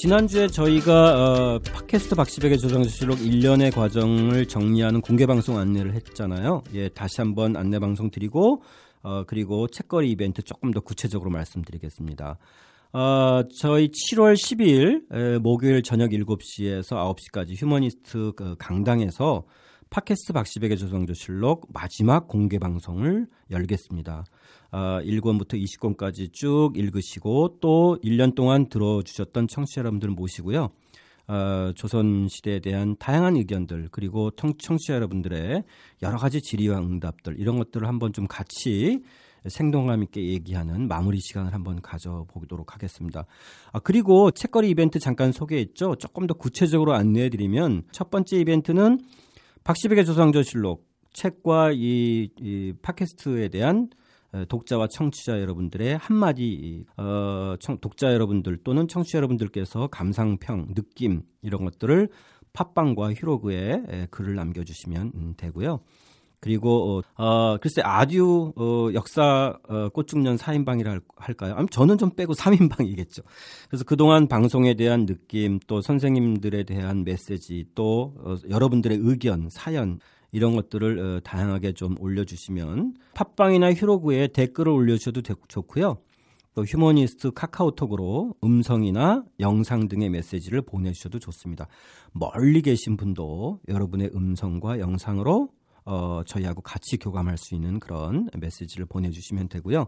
지난주에 저희가 어, 팟캐스트 박시백의 조정실록 1년의 과정을 정리하는 공개 방송 안내를 했잖아요. 예, 다시 한번 안내 방송 드리고 어, 그리고 책거리 이벤트 조금 더 구체적으로 말씀드리겠습니다. 어, 저희 7월 10일 에, 목요일 저녁 7시에서 9시까지 휴머니스트 그 강당에서 팟캐스트 박시백의 조정조실록 마지막 공개 방송을 열겠습니다. 어, 1권부터 20권까지 쭉 읽으시고 또 1년 동안 들어주셨던 청취자 여러분들 모시고요. 어, 조선시대에 대한 다양한 의견들 그리고 청, 청취자 여러분들의 여러 가지 질의와 응답들 이런 것들을 한번 좀 같이 생동감 있게 얘기하는 마무리 시간을 한번 가져보도록 하겠습니다. 아, 그리고 책거리 이벤트 잠깐 소개했죠. 조금 더 구체적으로 안내해드리면 첫 번째 이벤트는 박시백의 조상조실록 책과 이, 이 팟캐스트에 대한 독자와 청취자 여러분들의 한마디 어, 청, 독자 여러분들 또는 청취자 여러분들께서 감상평, 느낌 이런 것들을 팟빵과 히로그에 글을 남겨주시면 음, 되고요. 그리고 어, 어 글쎄 아듀 어, 역사 어, 꽃중년 4인방이라 할까요? 아니 저는 좀 빼고 3인방이겠죠. 그래서 그동안 방송에 대한 느낌 또 선생님들에 대한 메시지 또 어, 여러분들의 의견, 사연 이런 것들을 어, 다양하게 좀 올려주시면 팟빵이나 히로그에 댓글을 올려주셔도 좋고요. 또 휴머니스트 카카오톡으로 음성이나 영상 등의 메시지를 보내주셔도 좋습니다. 멀리 계신 분도 여러분의 음성과 영상으로 어, 저희하고 같이 교감할 수 있는 그런 메시지를 보내주시면 되고요.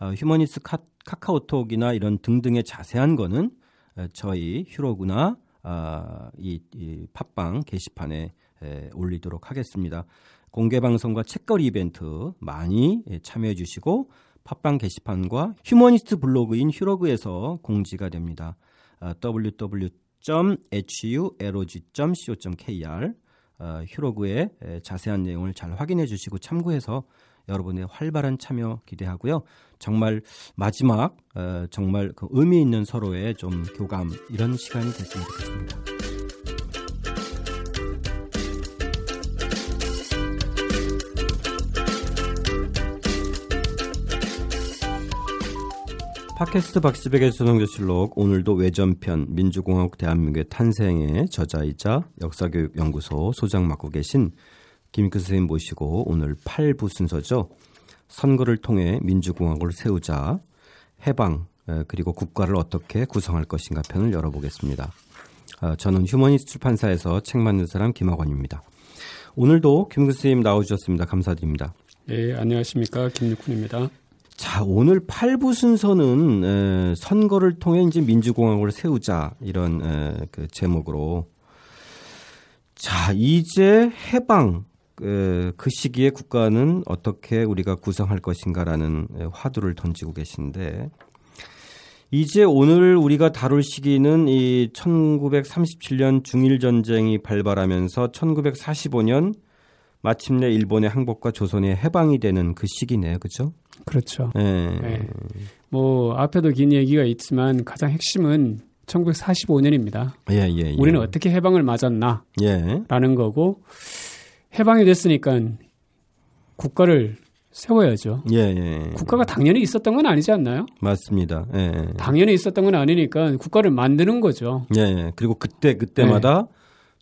어, 휴머니스트 카, 카카오톡이나 이런 등등의 자세한 거는 어, 저희 휴로그나 어, 이, 이 팟빵 게시판에 에, 올리도록 하겠습니다. 공개 방송과 책거리 이벤트 많이 참여해 주시고 팟빵 게시판과 휴머니스트 블로그인 휴로그에서 공지가 됩니다. 어, www.hurog.co.kr 어, 휴로그의 자세한 내용을 잘 확인해 주시고 참고해서 여러분의 활발한 참여 기대하고요. 정말 마지막 어, 정말 그 의미 있는 서로의 좀 교감 이런 시간이 됐으면 좋겠습니다. 팟캐스트 박시백의 수능교실록 오늘도 외전편 민주공화국 대한민국의 탄생의 저자이자 역사교육연구소 소장 맡고 계신 김익 선생님 모시고 오늘 8부 순서죠. 선거를 통해 민주공화국을 세우자 해방 그리고 국가를 어떻게 구성할 것인가 편을 열어보겠습니다. 아, 저는 휴머니스트 출판사에서 책 만든 사람 김학원입니다. 오늘도 김 교수님 나오셨습니다. 감사드립니다. 네, 안녕하십니까. 김육훈입니다. 자, 오늘 8부 순서는 에, 선거를 통해 이제 민주공화국을 세우자 이런 에, 그 제목으로. 자, 이제 해방 에, 그 시기에 국가는 어떻게 우리가 구성할 것인가라는 에, 화두를 던지고 계신데 이제 오늘 우리가 다룰 시기는 이 1937년 중일 전쟁이 발발하면서 1945년 마침내 일본의 항복과 조선의 해방이 되는 그 시기네요. 그죠? 그렇죠. 네. 네. 뭐 앞에도 긴 얘기가 있지만 가장 핵심은 1945년입니다. 예, 예, 예. 우리는 어떻게 해방을 맞았나? 예. 라는 거고 해방이 됐으니까 국가를 세워야죠. 예, 예. 국가가 당연히 있었던 건 아니지 않나요? 맞습니다. 예. 당연히 있었던 건 아니니까 국가를 만드는 거죠. 예. 예. 그리고 그때 그때마다 네.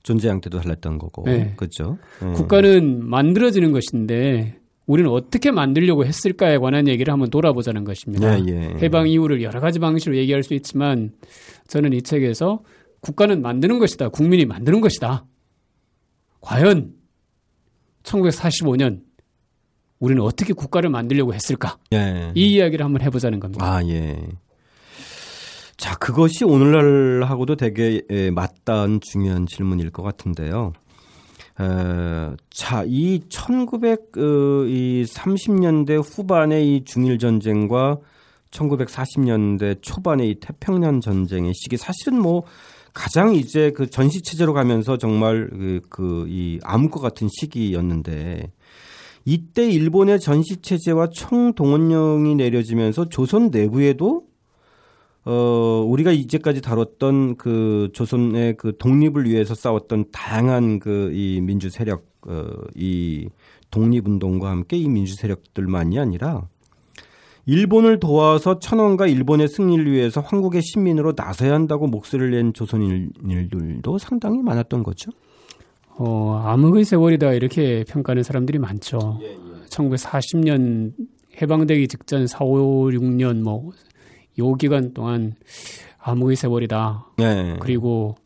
존재 형태도 달랐던 거고. 네. 그렇죠. 예. 국가는 만들어지는 것인데 우리는 어떻게 만들려고 했을까에 관한 얘기를 한번 돌아보자는 것입니다. 예, 예. 해방 이후를 여러 가지 방식으로 얘기할 수 있지만 저는 이 책에서 국가는 만드는 것이다. 국민이 만드는 것이다. 과연 1945년 우리는 어떻게 국가를 만들려고 했을까? 예. 이 이야기를 한번 해보자는 겁니다. 아, 예. 자, 그것이 오늘날하고도 되게 예, 맞닿은 중요한 질문일 것 같은데요. 에, 자, 이 1930년대 어, 후반의 이 중일 전쟁과 1940년대 초반의 이 태평양 전쟁의 시기 사실은 뭐 가장 이제 그 전시 체제로 가면서 정말 그, 그, 이 암흑과 같은 시기였는데 이때 일본의 전시 체제와 총동원령이 내려지면서 조선 내부에도 어, 우리가 이제까지 다뤘던 그 조선의 그 독립을 위해서 싸웠던 다양한 그 이 민주 세력, 어, 이 독립운동과 함께 이 민주 세력들만이 아니라 일본을 도와서 천원과 일본의 승리를 위해서 한국의 신민으로 나서야 한다고 목소리를 낸 조선인들도 상당히 많았던 거죠. 어, 암흑의 세월이다 이렇게 평가하는 사람들이 많죠. 예, 예. 1940년 해방되기 직전 4, 5, 6년 뭐 요 기간 동안 암흑의 세월이다. 예. 그리고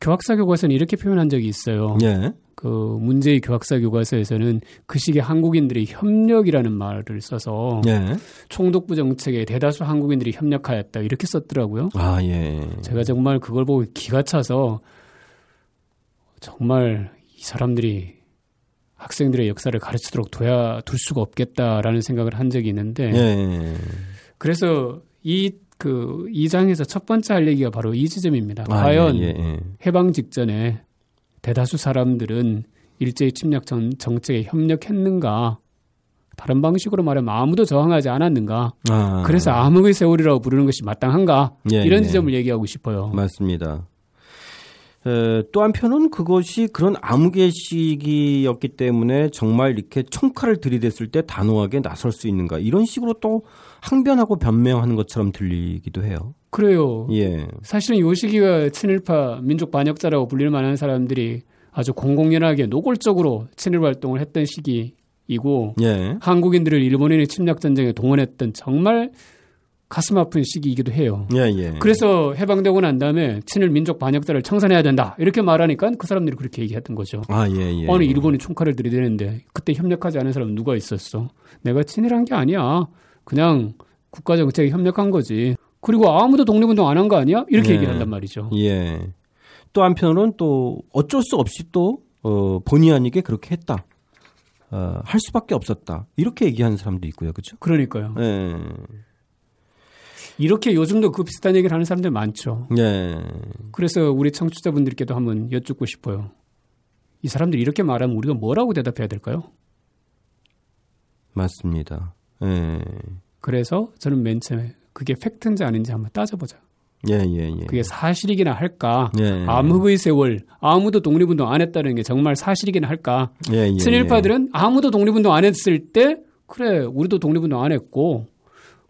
교학사 교과서는 이렇게 표현한 적이 있어요. 예. 그 문제의 교학사 교과서에서는 그 시기 한국인들이 협력이라는 말을 써서 예. 총독부 정책에 대다수 한국인들이 협력하였다 이렇게 썼더라고요. 아 예. 제가 정말 그걸 보고 기가 차서 정말 이 사람들이 학생들의 역사를 가르치도록 둬야 둘 수가 없겠다라는 생각을 한 적이 있는데 예. 그래서 이 그, 이 장에서 첫 번째 할 얘기가 바로 이 지점입니다. 아, 과연 예, 예, 예. 해방 직전에 대다수 사람들은 일제히 침략 정, 정책에 협력했는가? 다른 방식으로 말하면 아무도 저항하지 않았는가? 아, 그래서 암흑의 세월이라고 부르는 것이 마땅한가? 예, 이런 예. 지점을 얘기하고 싶어요. 맞습니다. 에, 또 한편은 그것이 그런 암흑의 시기였기 때문에 정말 이렇게 총칼을 들이댔을 때 단호하게 나설 수 있는가 이런 식으로 또 항변하고 변명하는 것처럼 들리기도 해요. 그래요. 예. 사실은 요 시기가 친일파 민족 반역자라고 불릴 만한 사람들이 아주 공공연하게 노골적으로 친일 활동을 했던 시기이고 예. 한국인들을 일본인의 침략 전쟁에 동원했던 정말 가슴 아픈 시기이기도 해요. 예, 예. 그래서 해방되고 난 다음에 친일 민족 반역자를 청산해야 된다. 이렇게 말하니까 그 사람들이 그렇게 얘기했던 거죠. 아, 예, 예. 어느 일본이 총칼을 들이대는데 그때 협력하지 않은 사람 누가 있었어? 내가 친일한 게 아니야. 그냥 국가 정책에 협력한 거지. 그리고 아무도 독립운동 안 한 거 아니야? 이렇게 예. 얘기한단 말이죠. 예. 또 한편으로는 또 어쩔 수 없이 또 어, 본의 아니게 그렇게 했다. 어, 할 수밖에 없었다. 이렇게 얘기하는 사람도 있고요. 그렇죠? 그러니까요. 예. 이렇게 요즘도 그 비슷한 얘기를 하는 사람들 많죠. 예. 그래서 우리 청취자분들께도 한번 여쭙고 싶어요. 이 사람들이 이렇게 말하면 우리가 뭐라고 대답해야 될까요? 맞습니다. 예. 그래서 저는 맨 처음에 그게 팩트인지 아닌지 한번 따져보자. 예, 예, 예. 그게 사실이기나 할까? 예, 예. 암흑의 세월, 아무도 독립운동 안 했다는 게 정말 사실이기나 할까? 예, 예, 친일파들은 아무도 독립운동 안 했을 때, 그래, 우리도 독립운동 안 했고,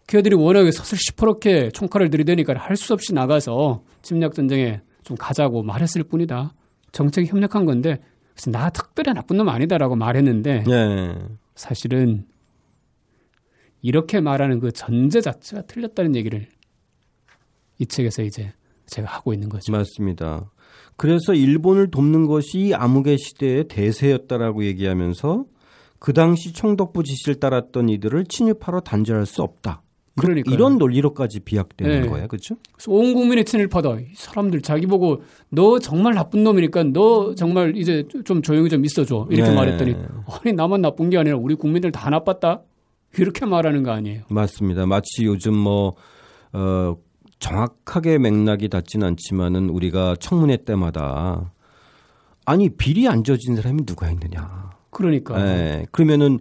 걔들이 워낙에 서슬 시퍼렇게 총칼을 들이대니까 할 수 없이 나가서 침략 전쟁에 좀 가자고 말했을 뿐이다. 정책이 협력한 건데, 그래서 나 특별히 나쁜 놈 아니다라고 말했는데, 사실은 이렇게 말하는 그 전제 자체가 틀렸다는 얘기를 이 책에서 이제 제가 하고 있는 거죠. 맞습니다. 그래서 일본을 돕는 것이 암흑의 시대의 대세였다라고 얘기하면서 그 당시 총독부 지시를 따랐던 이들을 친일파로 단죄할 수 없다. 그러니까 이런 논리로까지 비약되는 네. 거예요, 그렇죠? 온 국민의 친일파다. 이 사람들 자기 보고 너 정말 나쁜 놈이니까 너 정말 이제 좀 조용히 좀 있어줘 이렇게 네. 말했더니 아니 나만 나쁜 게 아니라 우리 국민들 다 나빴다. 이렇게 말하는 거 아니에요? 맞습니다. 마치 요즘 뭐, 어, 정확하게 맥락이 닿지는 않지만은 우리가 청문회 때마다 아니, 비리 안 저진 사람이 누가 있느냐. 그러니까. 네, 그러면은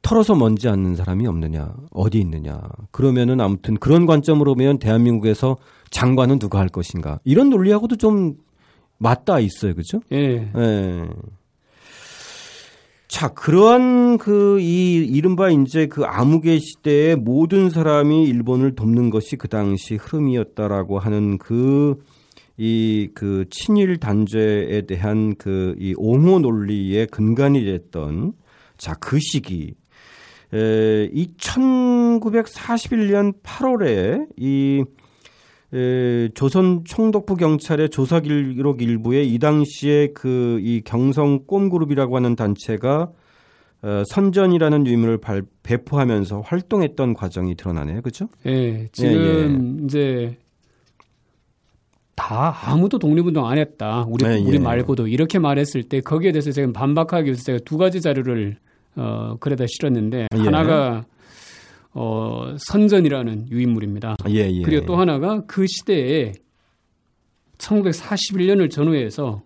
털어서 먼지 않는 사람이 없느냐. 어디 있느냐. 그러면은 아무튼 그런 관점으로 보면 대한민국에서 장관은 누가 할 것인가. 이런 논리하고도 좀 맞닿아 있어요. 그죠? 예. 예. 자, 그러한 그 이 이른바 이제 그 암흑의 시대에 모든 사람이 일본을 돕는 것이 그 당시 흐름이었다라고 하는 그 이 그 친일 단죄에 대한 그 이 옹호 논리의 근간이 됐던 자, 그 시기. 에, 이 1941년 8월에 이 에, 조선 총독부 경찰의 조사 기록 일부에 이 당시에 그 이 경성 꼼그룹이라고 하는 단체가 어, 선전이라는 유물을 발, 배포하면서 활동했던 과정이 드러나네요, 그렇죠? 예, 지금 예, 예. 이제 다 아무도 독립운동 안 했다. 우리 예, 우리 예. 말고도 이렇게 말했을 때 거기에 대해서 제가 반박하기 위해서 제가 두 가지 자료를 어 그래다 실었는데 예. 하나가 어, 선전이라는 유인물입니다. 예, 예. 그리고 또 하나가 그 시대에 1941년을 전후해서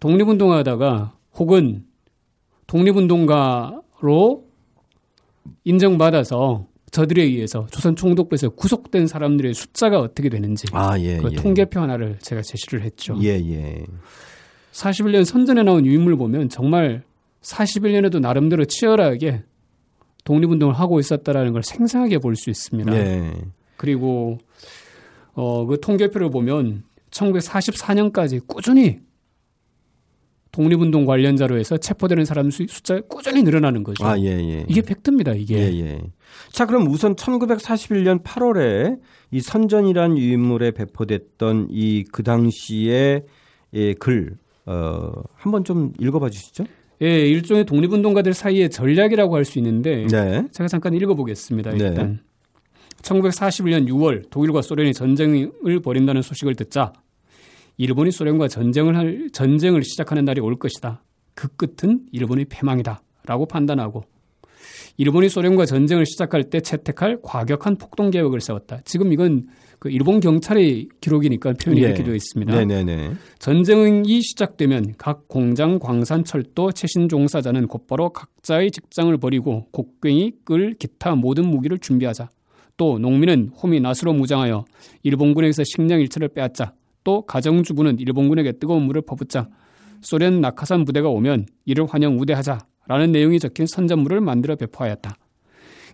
독립운동하다가 혹은 독립운동가로 인정받아서 저들에 의해서 조선 총독부에서 구속된 사람들의 숫자가 어떻게 되는지 아, 예, 그 예. 통계표 하나를 제가 제시를 했죠. 예, 예. 41년 선전에 나온 유인물 보면 정말 41년에도 나름대로 치열하게 독립운동을 하고 있었다라는 걸 생생하게 볼 수 있습니다. 네. 그리고 어, 그 통계표를 보면 1944년까지 꾸준히 독립운동 관련자로 해서 체포되는 사람 숫자 꾸준히 늘어나는 거죠. 아, 예, 예. 이게 팩트입니다, 이게. 예, 예. 자, 그럼 우선 1941년 8월에 이 선전이란 유인물에 배포됐던 이 그 당시의 예, 글, 어, 한번 좀 읽어봐 주시죠. 예, 일종의 독립운동가들 사이의 전략이라고 할 수 있는데 네. 제가 잠깐 읽어보겠습니다. 네. 일단 네. 1941년 6월 독일과 소련이 전쟁을 벌인다는 소식을 듣자 일본이 소련과 전쟁을 할 전쟁을 시작하는 날이 올 것이다. 그 끝은 일본의 패망이다라고 판단하고 일본이 소련과 전쟁을 시작할 때 채택할 과격한 폭동 계획을 세웠다. 지금 이건 그 일본 경찰의 기록이니까 표현이 예. 이렇게 되어 있습니다. 네네네. 전쟁이 시작되면 각 공장, 광산, 철도, 최신 종사자는 곧바로 각자의 직장을 버리고 곡괭이, 끌, 기타 모든 무기를 준비하자. 또 농민은 홈이 낫으로 무장하여 일본군에게서 식량 일처를 빼앗자. 또 가정주부는 일본군에게 뜨거운 물을 퍼붓자 소련 낙하산 부대가 오면 이를 환영 우대하자 라는 내용이 적힌 선전물을 만들어 배포하였다.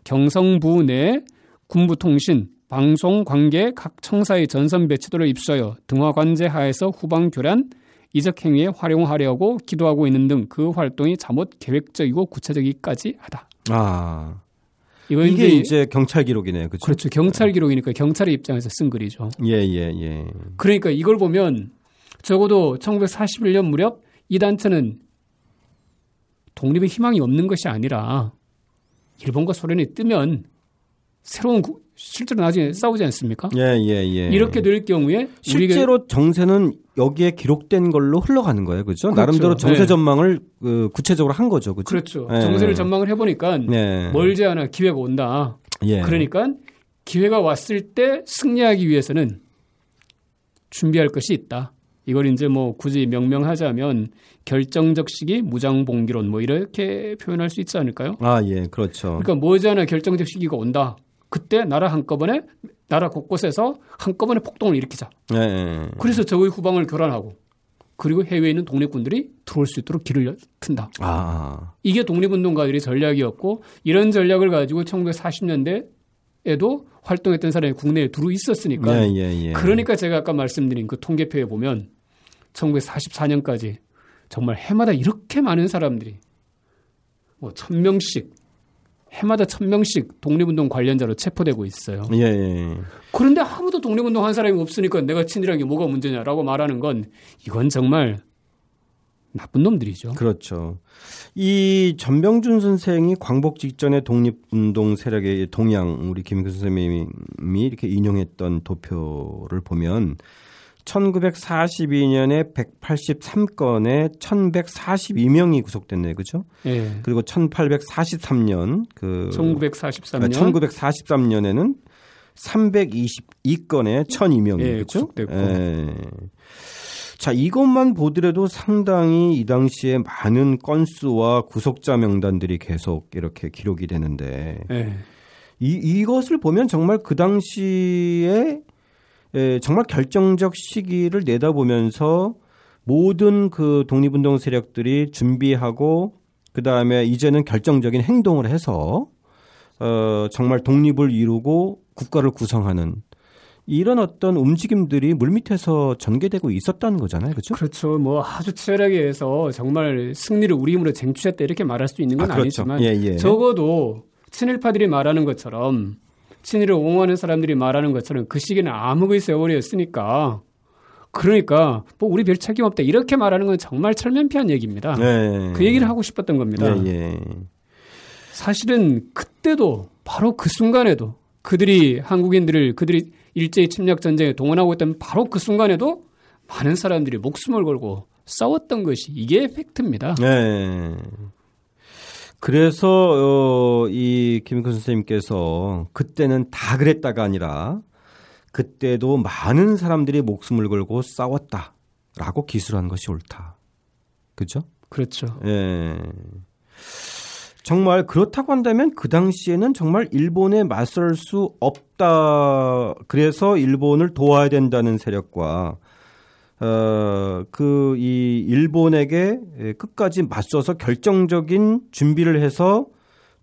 경성부 내 군부통신, 방송, 관계 각 청사의 전선 배치도를 입수하여 등화관제 하에서 후방 교란, 이적 행위에 활용하려고 기도하고 있는 등 그 활동이 잘못 계획적이고 구체적이까지 하다. 아. 이거 이게 이제, 이제 경찰 기록이네요. 그렇죠? 그렇죠. 경찰 기록이니까 경찰의 입장에서 쓴 글이죠. 예, 예, 예. 그러니까 이걸 보면 적어도 1941년 무렵 이 단체는 독립의 희망이 없는 것이 아니라 일본과 소련이 뜨면 새로운 구, 실제로 나중에 싸우지 않습니까? 예, 예, 예. 이렇게 될 경우에 실제로 정세는 여기에 기록된 걸로 흘러가는 거예요, 그렇죠? 그렇죠. 나름대로 정세 네. 전망을 그 구체적으로 한 거죠, 그렇죠? 그렇죠. 예. 정세를 전망을 해 보니까 예. 멀지 않아 기회가 온다. 예. 그러니까 기회가 왔을 때 승리하기 위해서는 준비할 것이 있다. 이걸 이제 뭐 굳이 명명하자면 결정적 시기 무장봉기론 뭐 이렇게 표현할 수 있지 않을까요? 아, 예, 그렇죠. 그러니까 머지않아 결정적 시기가 온다. 그때 나라 한꺼번에 나라 곳곳에서 한꺼번에 폭동을 일으키자. 네. 그래서 적의 후방을 교란하고 그리고 해외에 있는 독립군들이 들어올 수 있도록 길을 튼다. 아. 이게 독립운동가들의 전략이었고 이런 전략을 가지고 1940년대 에도 활동했던 사람이 국내에 두루 있었으니까. 네, 예, 예. 그러니까 제가 아까 말씀드린 그 통계표에 보면 1944년까지 정말 해마다 이렇게 많은 사람들이 뭐 1000명씩 해마다 천 명씩 독립운동 관련자로 체포되고 있어요. 예, 예. 그런데 아무도 독립운동 한 사람이 없으니까 내가 친일한 게 뭐가 문제냐라고 말하는 건 이건 정말 나쁜 놈들이죠. 그렇죠. 이 전병준 선생이 광복 직전에 독립운동 세력의 동향 우리 김익 선생님이 이렇게 인용했던 도표를 보면 1942년에 183건에 1142명이 구속됐네요. 그죠? 예. 그리고 1843년 그 1943년 1943년에는 322건에 1002명이 예, 그죠? 구속됐고. 예. 자, 이것만 보더라도 상당히 이 당시에 많은 건수와 구속자 명단들이 계속 이렇게 기록이 되는데 예. 이, 이것을 보면 정말 그 당시에 예, 정말 결정적 시기를 내다보면서 모든 그 독립운동 세력들이 준비하고 그 다음에 이제는 결정적인 행동을 해서 어, 정말 독립을 이루고 국가를 구성하는 이런 어떤 움직임들이 물밑에서 전개되고 있었다는 거잖아요. 그렇죠? 그렇죠. 뭐 아주 치열하게 해서 정말 승리를 우리 힘으로 쟁취했다 이렇게 말할 수 있는 건 아, 그렇죠. 니지만 예, 예. 적어도 친일파들이 말하는 것처럼 친일을 옹호하는 사람들이 말하는 것처럼 그 시기는 암흑의 세월이었으니까 그러니까 뭐 우리 별 책임 없다 이렇게 말하는 건 정말 철면피한 얘기입니다. 네. 그 얘기를 하고 싶었던 겁니다. 네, 네. 사실은 그때도 바로 그 순간에도 그들이 한국인들을 그들이 일제히 침략 전쟁에 동원하고 있던 바로 그 순간에도 많은 사람들이 목숨을 걸고 싸웠던 것이 이게 팩트입니다. 네. 그래서 어, 이 김익훈 선생님께서 그때는 다 그랬다가 아니라 그때도 많은 사람들이 목숨을 걸고 싸웠다라고 기술한 것이 옳다. 그죠? 그렇죠. 예. 정말 그렇다고 한다면 그 당시에는 정말 일본에 맞설 수 없다. 그래서 일본을 도와야 된다는 세력과 어, 그, 이, 일본에게 끝까지 맞서서 결정적인 준비를 해서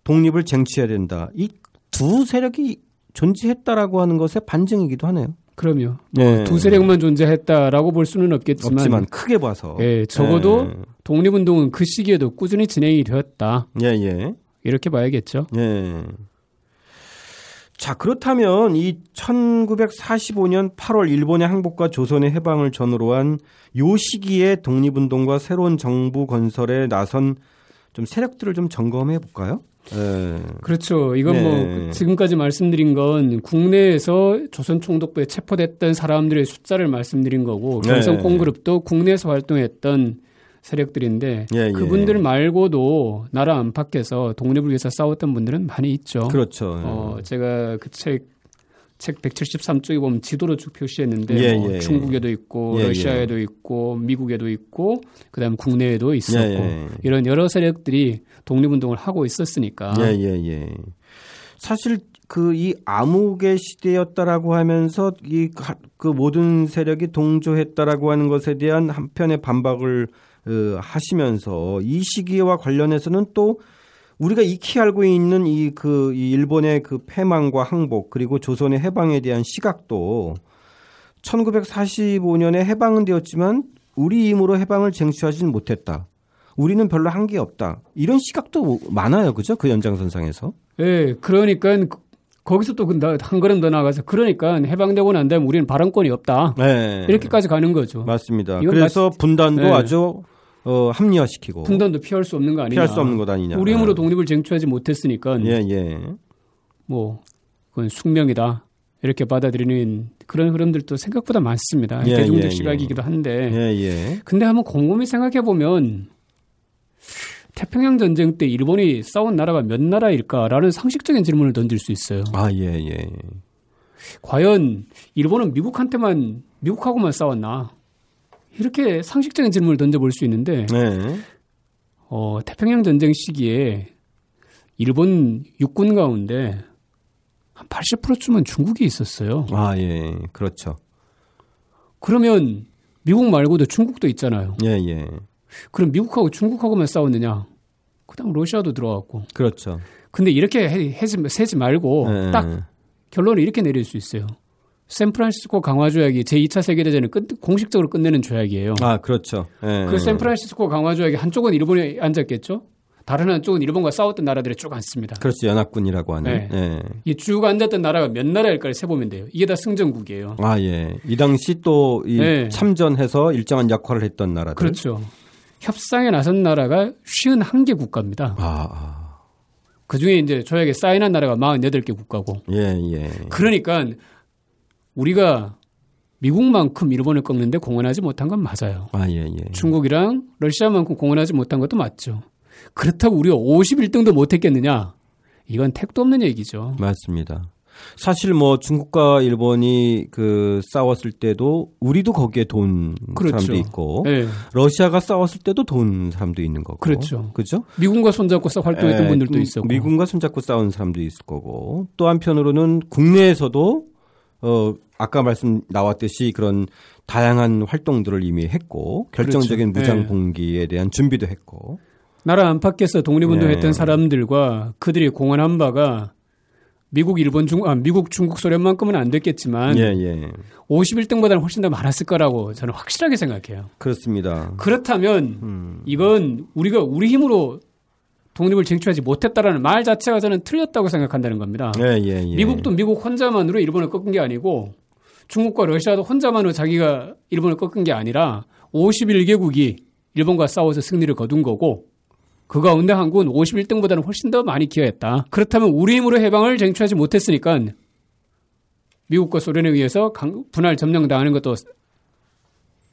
독립을 쟁취해야 된다. 이 두 세력이 존재했다라고 하는 것의 반증이기도 하네요. 그럼요. 네. 두 세력만 존재했다라고 볼 수는 없겠지만, 없지만 크게 봐서 예, 적어도 네. 독립운동은 그 시기에도 꾸준히 진행이 되었다. 예, 예. 이렇게 봐야겠죠. 예. 자, 그렇다면 이 1945년 8월 일본의 항복과 조선의 해방을 전후로 한 요 시기에 독립운동과 새로운 정부 건설에 나선 좀 세력들을 좀 점검해 볼까요? 네. 그렇죠. 이건 뭐 네. 뭐 지금까지 말씀드린 건 국내에서 조선 총독부에 체포됐던 사람들의 숫자를 말씀드린 거고 경성 네. 콩그룹도 국내에서 활동했던 세력들인데 예, 예. 그분들 말고도 나라 안팎에서 독립을 위해서 싸웠던 분들은 많이 있죠. 그렇죠. 어, 제가 그책책 173쪽에 보면 지도로 쭉 표시했는데 예, 뭐 예. 중국에도 있고 예, 예. 러시아에도 있고 미국에도 있고 그다음 국내에도 있었고 이런 여러 세력들이 독립운동을 하고 있었으니까. 예, 예, 예. 사실 그 이 암흑의 시대였다라고 하면서 이 그 모든 세력이 동조했다라고 하는 것에 대한 한편의 반박을 어, 하시면서 이 시기와 관련해서는 또 우리가 익히 알고 있는 이그이 일본의 그 패망과 항복 그리고 조선의 해방에 대한 시각도 1945년에 해방은 되었지만 우리 힘으로 해방을 쟁취하지는 못했다. 우리는 별로 한 게 없다. 이런 시각도 많아요. 그죠? 그 연장선상에서. 예, 네, 그러니까 거기서 또 한 걸음 더 나가서 그러니까 해방되고 난 다음에 우리는 발언권이 없다. 네. 이렇게까지 가는 거죠. 맞습니다. 그래서 맞... 분단도 네. 아주 어, 합리화시키고 분단도 피할 수 없는 거 아니냐. 피할 수 없는 것 아니냐. 우리 힘으로 독립을 쟁취하지 못했으니까. 예, 예. 뭐 그건 숙명이다. 이렇게 받아들이는 그런 흐름들도 생각보다 많습니다. 예, 대중적 예, 시각이기도 한데. 예, 예. 근데 한번 곰곰이 생각해 보면 태평양 전쟁 때 일본이 싸운 나라가 몇 나라일까라는 상식적인 질문을 던질 수 있어요. 아, 예, 예. 과연 일본은 미국한테만 미국하고만 싸웠나? 이렇게 상식적인 질문을 던져볼 수 있는데 네. 어, 태평양 전쟁 시기에 일본 육군 가운데 한 80%쯤은 중국이 있었어요. 아, 예. 그렇죠. 그러면 미국 말고도 중국도 있잖아요. 예, 예. 그럼 미국하고 중국하고만 싸웠느냐? 그다음 러시아도 들어갔고. 그렇죠. 근데 이렇게 해, 해 세지 말고 네. 딱 결론을 이렇게 내릴 수 있어요. 샌프란시스코 강화 조약이 제2차 세계 대전을 끝, 공식적으로 끝내는 조약이에요. 아, 그렇죠. 네. 그 샌프란시스코 강화 조약이 한쪽은 일본이 앉았겠죠. 다른 한쪽은 일본과 싸웠던 나라들이 쭉 앉습니다. 그렇죠. 연합군이라고 하는. 네. 네. 이쭉 앉았던 나라가 몇 나라일까를 세보면 돼요. 이게 다 승전국이에요. 아, 예. 이 당시 또이 네. 참전해서 일정한 역할을 했던 나라들. 그렇죠. 협상에 나선 나라가 51개 국가입니다. 아, 아. 그 중에 이제 조약에 사인한 나라가 48개 국가고. 예, 예. 그러니까 우리가 미국만큼 일본을 꺾는데 공헌하지 못한 건 맞아요. 아, 예, 예. 중국이랑 러시아만큼 공헌하지 못한 것도 맞죠. 그렇다고 우리가 51등도 못했겠느냐? 이건 택도 없는 얘기죠. 맞습니다. 사실 뭐 중국과 일본이 그 싸웠을 때도 우리도 거기에 돈 그렇죠. 사람도 있고 네. 러시아가 싸웠을 때도 돈 사람도 있는 거고 그렇죠. 그죠? 미군과 손잡고 활동했던 네. 분들도 있었고 미군과 손잡고 싸운 사람도 있을 거고 또 한편으로는 국내에서도 어 아까 말씀 나왔듯이 그런 다양한 활동들을 이미 했고 결정적인 그렇죠. 무장 봉기에 대한 준비도 했고 나라 안팎에서 독립운동했던 네. 사람들과 그들이 공헌한 바가 미국, 일본, 중, 아, 미국, 중국, 소련만큼은 안 됐겠지만 예, 예. 51등보다는 훨씬 더 많았을 거라고 저는 확실하게 생각해요. 그렇습니다. 그렇다면 음. 이건 우리가 우리 힘으로 독립을 쟁취하지 못했다라는 말 자체가 저는 틀렸다고 생각한다는 겁니다. 예, 예, 예. 미국도 미국 혼자만으로 일본을 꺾은 게 아니고 중국과 러시아도 혼자만으로 자기가 일본을 꺾은 게 아니라 51개국이 일본과 싸워서 승리를 거둔 거고 그 가운데 한국은 51등보다는 훨씬 더 많이 기여했다. 그렇다면 우리 힘으로 해방을 쟁취하지 못했으니까 미국과 소련에 의해서 분할 점령당하는 것도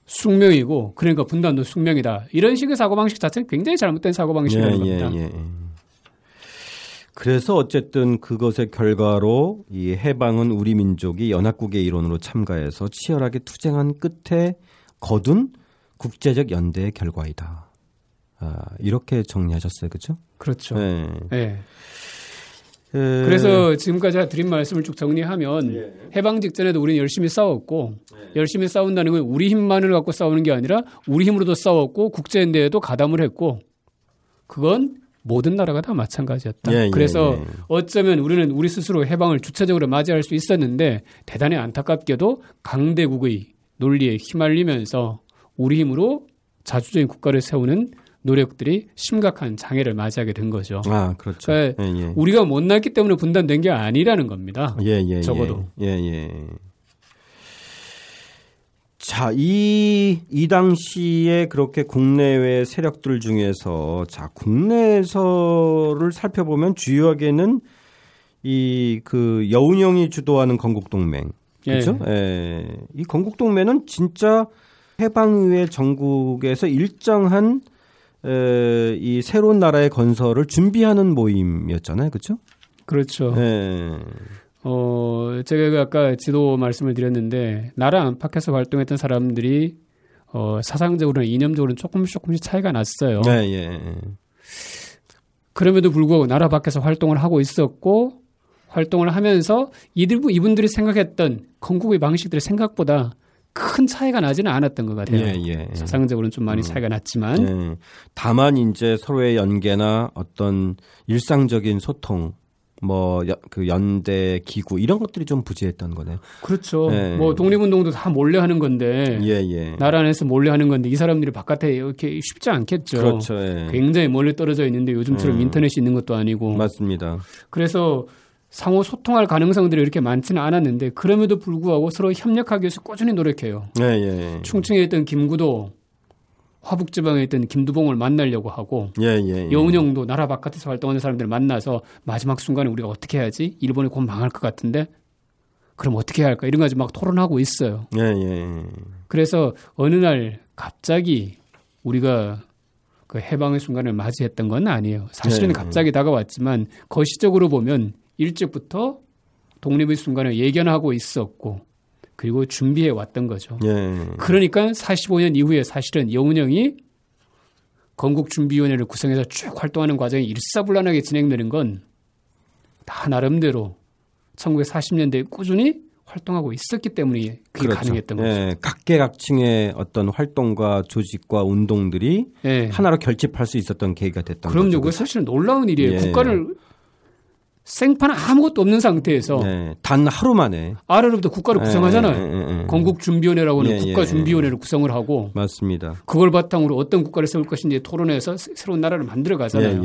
숙명이고 그러니까 분단도 숙명이다. 이런 식의 사고방식 자체는 굉장히 잘못된 사고방식이라는 예, 겁니다. 예, 예. 그래서 어쨌든 그것의 결과로 이 해방은 우리 민족이 연합국의 일원으로 참가해서 치열하게 투쟁한 끝에 거둔 국제적 연대의 결과이다. 아, 이렇게 정리하셨어요, 그렇죠? 그렇죠. 네. 네. 그래서 지금까지 드린 말씀을 쭉 정리하면 예. 해방 직전에도 우리는 열심히 싸웠고 네. 열심히 싸운다는 건 우리 힘만을 갖고 싸우는 게 아니라 우리 힘으로도 싸웠고 국제연대에도 가담을 했고 그건 모든 나라가 다 마찬가지였다. 예, 예, 그래서 예. 어쩌면 우리는 우리 스스로 해방을 주체적으로 맞이할 수 있었는데 대단히 안타깝게도 강대국의 논리에 휘말리면서 우리 힘으로 자주적인 국가를 세우는 노력들이 심각한 장애를 맞이하게 된 거죠. 아, 그렇죠. 그러니까 예, 예. 우리가 못났기 때문에 분단된 게 아니라는 겁니다. 예, 예, 예. 적어도. 예, 예. 자, 이, 이 당시에 그렇게 국내외 세력들 중에서, 자, 국내에서를 살펴보면 주요하게는 이, 그, 여운형이 주도하는 건국동맹. 그렇죠? 예. 예. 이 건국동맹은 진짜 해방 이후에 전국에서 일정한 에, 이 새로운 나라의 건설을 준비하는 모임이었잖아요. 그렇죠? 그렇죠. 네. 어, 제가 아까 지도 말씀을 드렸는데 나라 안팎에서 활동했던 사람들이 어, 사상적으로는 이념적으로는 조금씩 조금씩 차이가 났어요. 네, 예. 그럼에도 불구하고 나라 밖에서 활동을 하고 있었고 활동을 하면서 이들 이분들이 생각했던 건국의 방식들이 생각보다 큰 차이가 나지는 않았던 것 같아요. 예, 예, 예. 사상적으로는 좀 많이 음. 차이가 났지만 예. 다만 이제 서로의 연계나 어떤 일상적인 소통 뭐그 연대 기구 이런 것들이 좀 부재했던 거네요. 그렇죠. 예. 뭐 독립운동도 다 몰래 하는 건데 예, 예. 나라 안에서 몰래 하는 건데 이 사람들이 바깥에 이렇게 쉽지 않겠죠. 그렇죠. 예. 굉장히 멀리 떨어져 있는데 요즘처럼 음. 인터넷이 있는 것도 아니고 맞습니다. 그래서 상호 소통할 가능성들이 이렇게 많지는 않았는데 그럼에도 불구하고 서로 협력하기 위해서 꾸준히 노력해요. 예, 예, 예. 충청에 있던 김구도 화북지방에 있던 김두봉을 만나려고 하고 예, 예, 예. 여운형도 나라 바깥에서 활동하는 사람들을 만나서 마지막 순간에 우리가 어떻게 해야지 일본이 곧 망할 것 같은데 그럼 어떻게 해야 할까 이런 가지 막 토론하고 있어요. 예, 예. 그래서 어느 날 갑자기 우리가 그 해방의 순간을 맞이했던 건 아니에요. 사실은 예, 갑자기 다가왔지만 거시적으로 보면 일찍부터 독립의 순간을 예견하고 있었고 그리고 준비해 왔던 거죠. 예. 그러니까 45년 이후에 사실은 여운형이 건국준비위원회를 구성해서 쭉 활동하는 과정이 일사불란하게 진행되는 건 다 나름대로 1940년대에 꾸준히 활동하고 있었기 때문에 그게 그렇죠. 가능했던 거죠. 예, 각계각층의 어떤 활동과 조직과 운동들이 예. 하나로 결집할 수 있었던 계기가 됐던 그럼요. 거죠. 그럼요. 사실은 놀라운 일이에요. 예. 국가를 생판 아무것도 없는 상태에서 네, 단 하루 만에 아래로부터 국가를 네, 구성하잖아요. 네, 네, 건국준비위원회라고 하는 국가준비위원회를 구성을 하고 맞습니다. 그걸 바탕으로 어떤 국가를 세울 것인지 토론해서 새로운 나라를 만들어 가잖아요.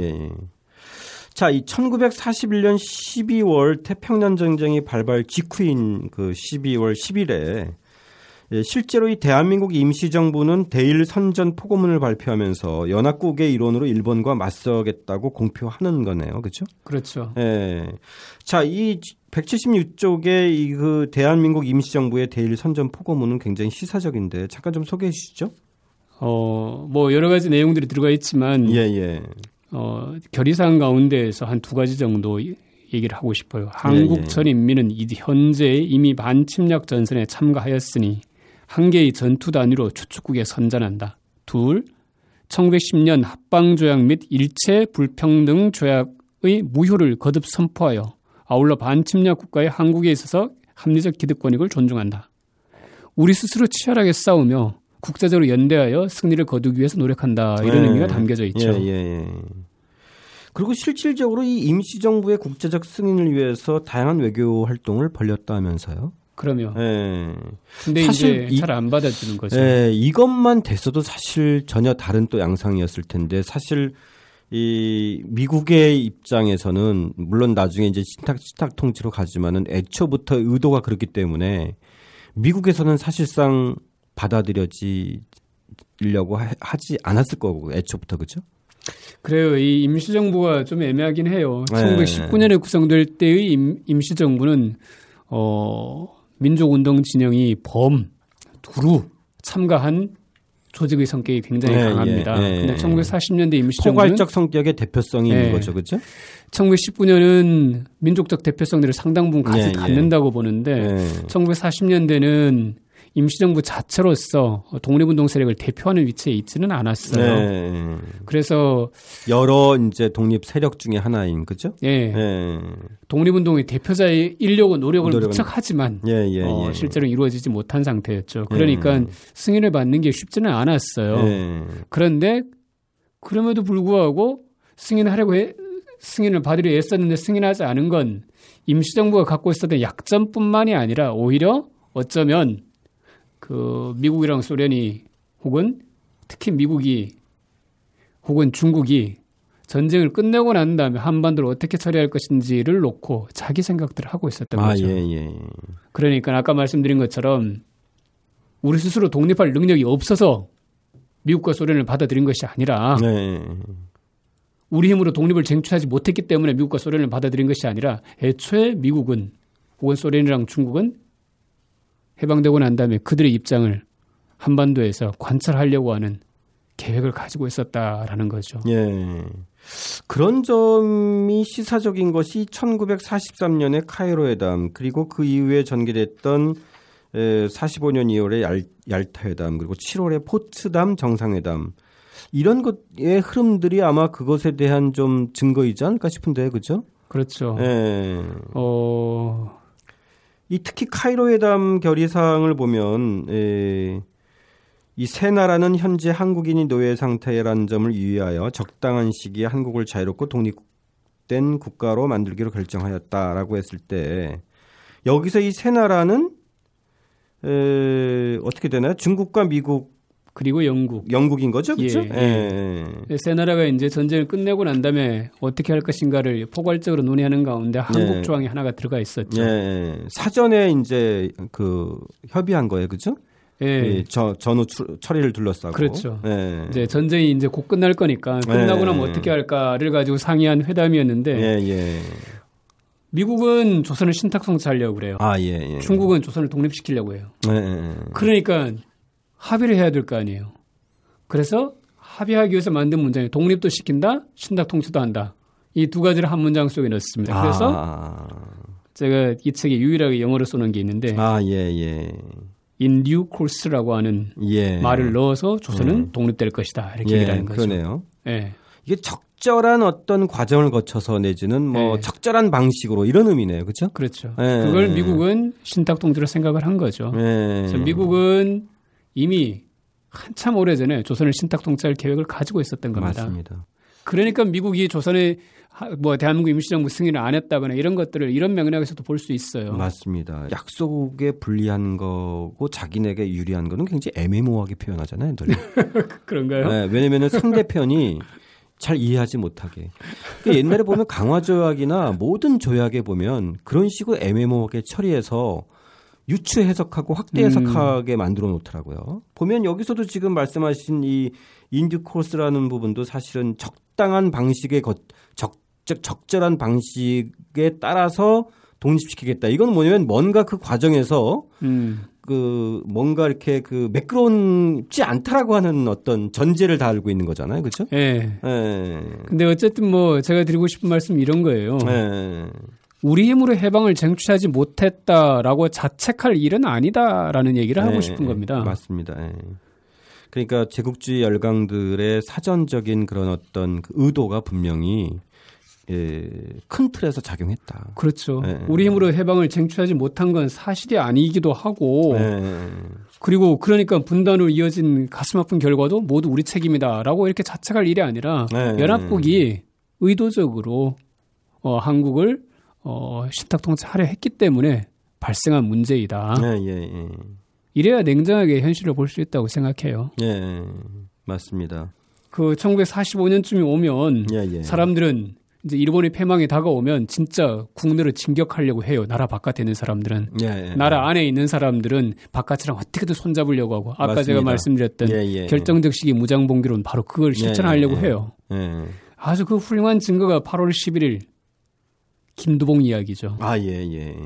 자, 이 1941년 12월 태평양 전쟁이 발발 직후인 그 12월 10일에 예, 실제로 이 대한민국 임시정부는 대일 선전 포고문을 발표하면서 연합국의 일원으로 일본과 맞서겠다고 공표하는 거네요. 그렇죠? 그렇죠. 예. 자, 이 176쪽의 이 그 대한민국 임시정부의 대일 선전 포고문은 굉장히 시사적인데 잠깐 좀 소개해 주시죠. 어, 뭐 여러 가지 내용들이 들어가 있지만 예, 예. 어, 결의사항 가운데에서 한 두 가지 정도 얘기를 하고 싶어요. 한국 전 인민은 현재 이미 반침략 전선에 참가하였으니 한 개의 전투 단위로 추축국에 선전한다. 둘, 1910년 합방조약 및 일체 불평등 조약의 무효를 거듭 선포하여 아울러 반침략 국가의 한국에 있어서 합리적 기득 권익을 존중한다. 우리 스스로 치열하게 싸우며 국제적으로 연대하여 승리를 거두기 위해서 노력한다. 이런 네. 의미가 담겨져 있죠. 예, 예, 예. 그리고 실질적으로 이 임시정부의 국제적 승인을 위해서 다양한 외교 활동을 벌였다면서요? 그러면. 예. 근데 사실 잘 안 받아주는 거죠. 예, 이것만 됐어도 사실 전혀 다른 또 양상이었을 텐데 사실 이 미국의 입장에서는 물론 나중에 이제 신탁 신탁 통치로 가지만은 애초부터 의도가 그렇기 때문에 미국에서는 사실상 받아들여지려고 하지 않았을 거고 애초부터 그죠? 그래요. 이 임시정부가 좀 애매하긴 해요. 네. 1919년에 구성될 때의 임, 임시정부는 어 민족운동 진영이 범, 두루 참가한 조직의 성격이 굉장히 네, 강합니다. 예, 예, 근데 1940년대 임시정부는 포괄적 성격의 대표성이 예, 있는 거죠, 그렇죠? 1919년은 민족적 대표성들을 상당 부분 같이 예, 예. 갖는다고 보는데 1940년대는 예. 임시정부 자체로서 독립운동 세력을 대표하는 위치에 있지는 않았어요. 네. 그래서 여러 이제 독립 세력 중에 하나인 그죠? 예. 네. 독립운동의 대표자의 인력과 노력을 노력은... 무척 하지만 예, 예, 어, 예. 실제로 이루어지지 못한 상태였죠. 그러니까 예. 승인을 받는 게 쉽지는 않았어요. 예. 그런데 그럼에도 불구하고 승인하려고 해, 승인을 받으려 애썼는데 승인하지 않은 건 임시정부가 갖고 있었던 약점뿐만이 아니라 오히려 어쩌면 그 미국이랑 소련이 혹은 특히 미국이 혹은 중국이 전쟁을 끝내고 난 다음에 한반도를 어떻게 처리할 것인지를 놓고 자기 생각들을 하고 있었던 아, 거죠. 예, 예. 그러니까 아까 말씀드린 것처럼 우리 스스로 독립할 능력이 없어서 미국과 소련을 받아들인 것이 아니라 네. 우리 힘으로 독립을 쟁취하지 못했기 때문에 미국과 소련을 받아들인 것이 아니라 애초에 미국은 혹은 소련이랑 중국은 해방되고 난 다음에 그들의 입장을 한반도에서 관찰하려고 하는 계획을 가지고 있었다라는 거죠. 예. 그런 점이 시사적인 것이 1943년의 카이로 회담 그리고 그 이후에 전개됐던 45년 2월의 얄, 얄타 회담 그리고 7월의 포츠담 정상회담 이런 것의 흐름들이 아마 그것에 대한 좀 증거이지 않을까 싶은데 그죠? 그렇죠. 예. 어. 이 특히 카이로 회담 결의 사항을 보면 에, 이세 나라는 현재 한국인이 노예 상태라는 점을 유의하여 적당한 시기에 한국을 자유롭고 독립된 국가로 만들기로 결정하였다라고 했을 때 여기서 이 세 나라는 에, 어떻게 되나요? 중국과 미국 그리고 영국. 영국인 거죠, 그렇죠? 예, 예. 예. 세 나라가 이제 전쟁을 끝내고 난 다음에 어떻게 할 것인가를 포괄적으로 논의하는 가운데 한국 예. 조항이 하나가 들어가 있었죠. 예. 사전에 이제 그 협의한 거예요, 그렇죠? 예. 저 전후 처리를 둘러싸고 그렇죠. 예. 이제 전쟁이 이제 곧 끝날 거니까 끝나고 나면 예. 어떻게 할까를 가지고 상의한 회담이었는데 예, 예. 미국은 조선을 신탁성찰하려고 그래요. 아, 예, 예. 중국은 조선을 독립시키려고 해요. 예, 예, 그러니까 합의를 해야 될 거 아니에요. 그래서 합의하기 위해서 만든 문장이 독립도 시킨다, 신탁 통치도 한다. 이 두 가지를 한 문장 속에 넣습니다. 그래서 아. 제가 이 책에 유일하게 영어로 써놓은 게 있는데 아, 예, 예. in due course라고 하는 예. 말을 넣어서 조선은 음. 독립될 것이다 이렇게 예, 얘기를 하는 거죠. 그러네요. 예. 이게 적절한 어떤 과정을 거쳐서 내지는 뭐 예. 적절한 방식으로 이런 의미네요, 그렇죠? 그렇죠. 예. 그걸 미국은 신탁 통치로 생각을 한 거죠. 예. 그래서 미국은 이미 한참 오래전에 조선을 신탁 통치할 계획을 가지고 있었던 겁니다. 맞습니다. 그러니까 미국이 조선의 뭐 대한민국 임시정부 승인을 안 했다거나 이런 것들을 이런 맥락에서도 볼 수 있어요. 맞습니다. 약속에 불리한 거고 자기네게 유리한 거는 굉장히 애매모호하게 표현하잖아요. 그런가요? 네, 왜냐면은 상대편이 잘 이해하지 못하게. 그 옛날에 보면 강화 조약이나 모든 조약에 보면 그런 식으로 애매모호하게 처리해서 유추 해석하고 확대 해석하게 음. 만들어 놓더라고요. 보면 여기서도 지금 말씀하신 이 인듀 코스라는 부분도 사실은 적당한 방식의 것, 적, 적절한 방식에 따라서 독립시키겠다. 이건 뭐냐면 뭔가 그 과정에서 음. 그 뭔가 이렇게 그 매끄러운지 않다라고 하는 어떤 전제를 다 알고 있는 거잖아요. 그렇죠? 예. 예. 근데 어쨌든 뭐 제가 드리고 싶은 말씀 이런 거예요. 예. 우리 힘으로 해방을 쟁취하지 못했다라고 자책할 일은 아니다라는 얘기를 하고 예. 싶은 겁니다. 맞습니다. 예. 그러니까 제국주의 열강들의 사전적인 그런 어떤 그 의도가 분명히 예, 큰 틀에서 작용했다. 그렇죠. 예. 우리 힘으로 해방을 쟁취하지 못한 건 사실이 아니기도 하고, 예. 그리고 그러니까 분단으로 이어진 가슴 아픈 결과도 모두 우리 책임이다라고 이렇게 자책할 일이 아니라 예. 연합국이 의도적으로 어, 한국을 어, 신탁 통치하려 했기 때문에 발생한 문제이다. 예, 예, 예. 이래야 냉정하게 현실을 볼 수 있다고 생각해요. 예, 맞습니다. 그 1945년쯤이 오면 예, 예. 사람들은 이제 일본의 패망이 다가오면 진짜 국내로 진격하려고 해요. 나라 바깥에 있는 사람들은. 예, 예. 나라 안에 있는 사람들은 바깥이랑 어떻게든 손잡으려고 하고 아까 맞습니다. 제가 말씀드렸던 예, 예. 결정적 시기 무장봉기론 바로 그걸 실천하려고 해요. 아주 그 훌륭한 증거가 8월 11일 김두봉 이야기죠. 아, 예, 예.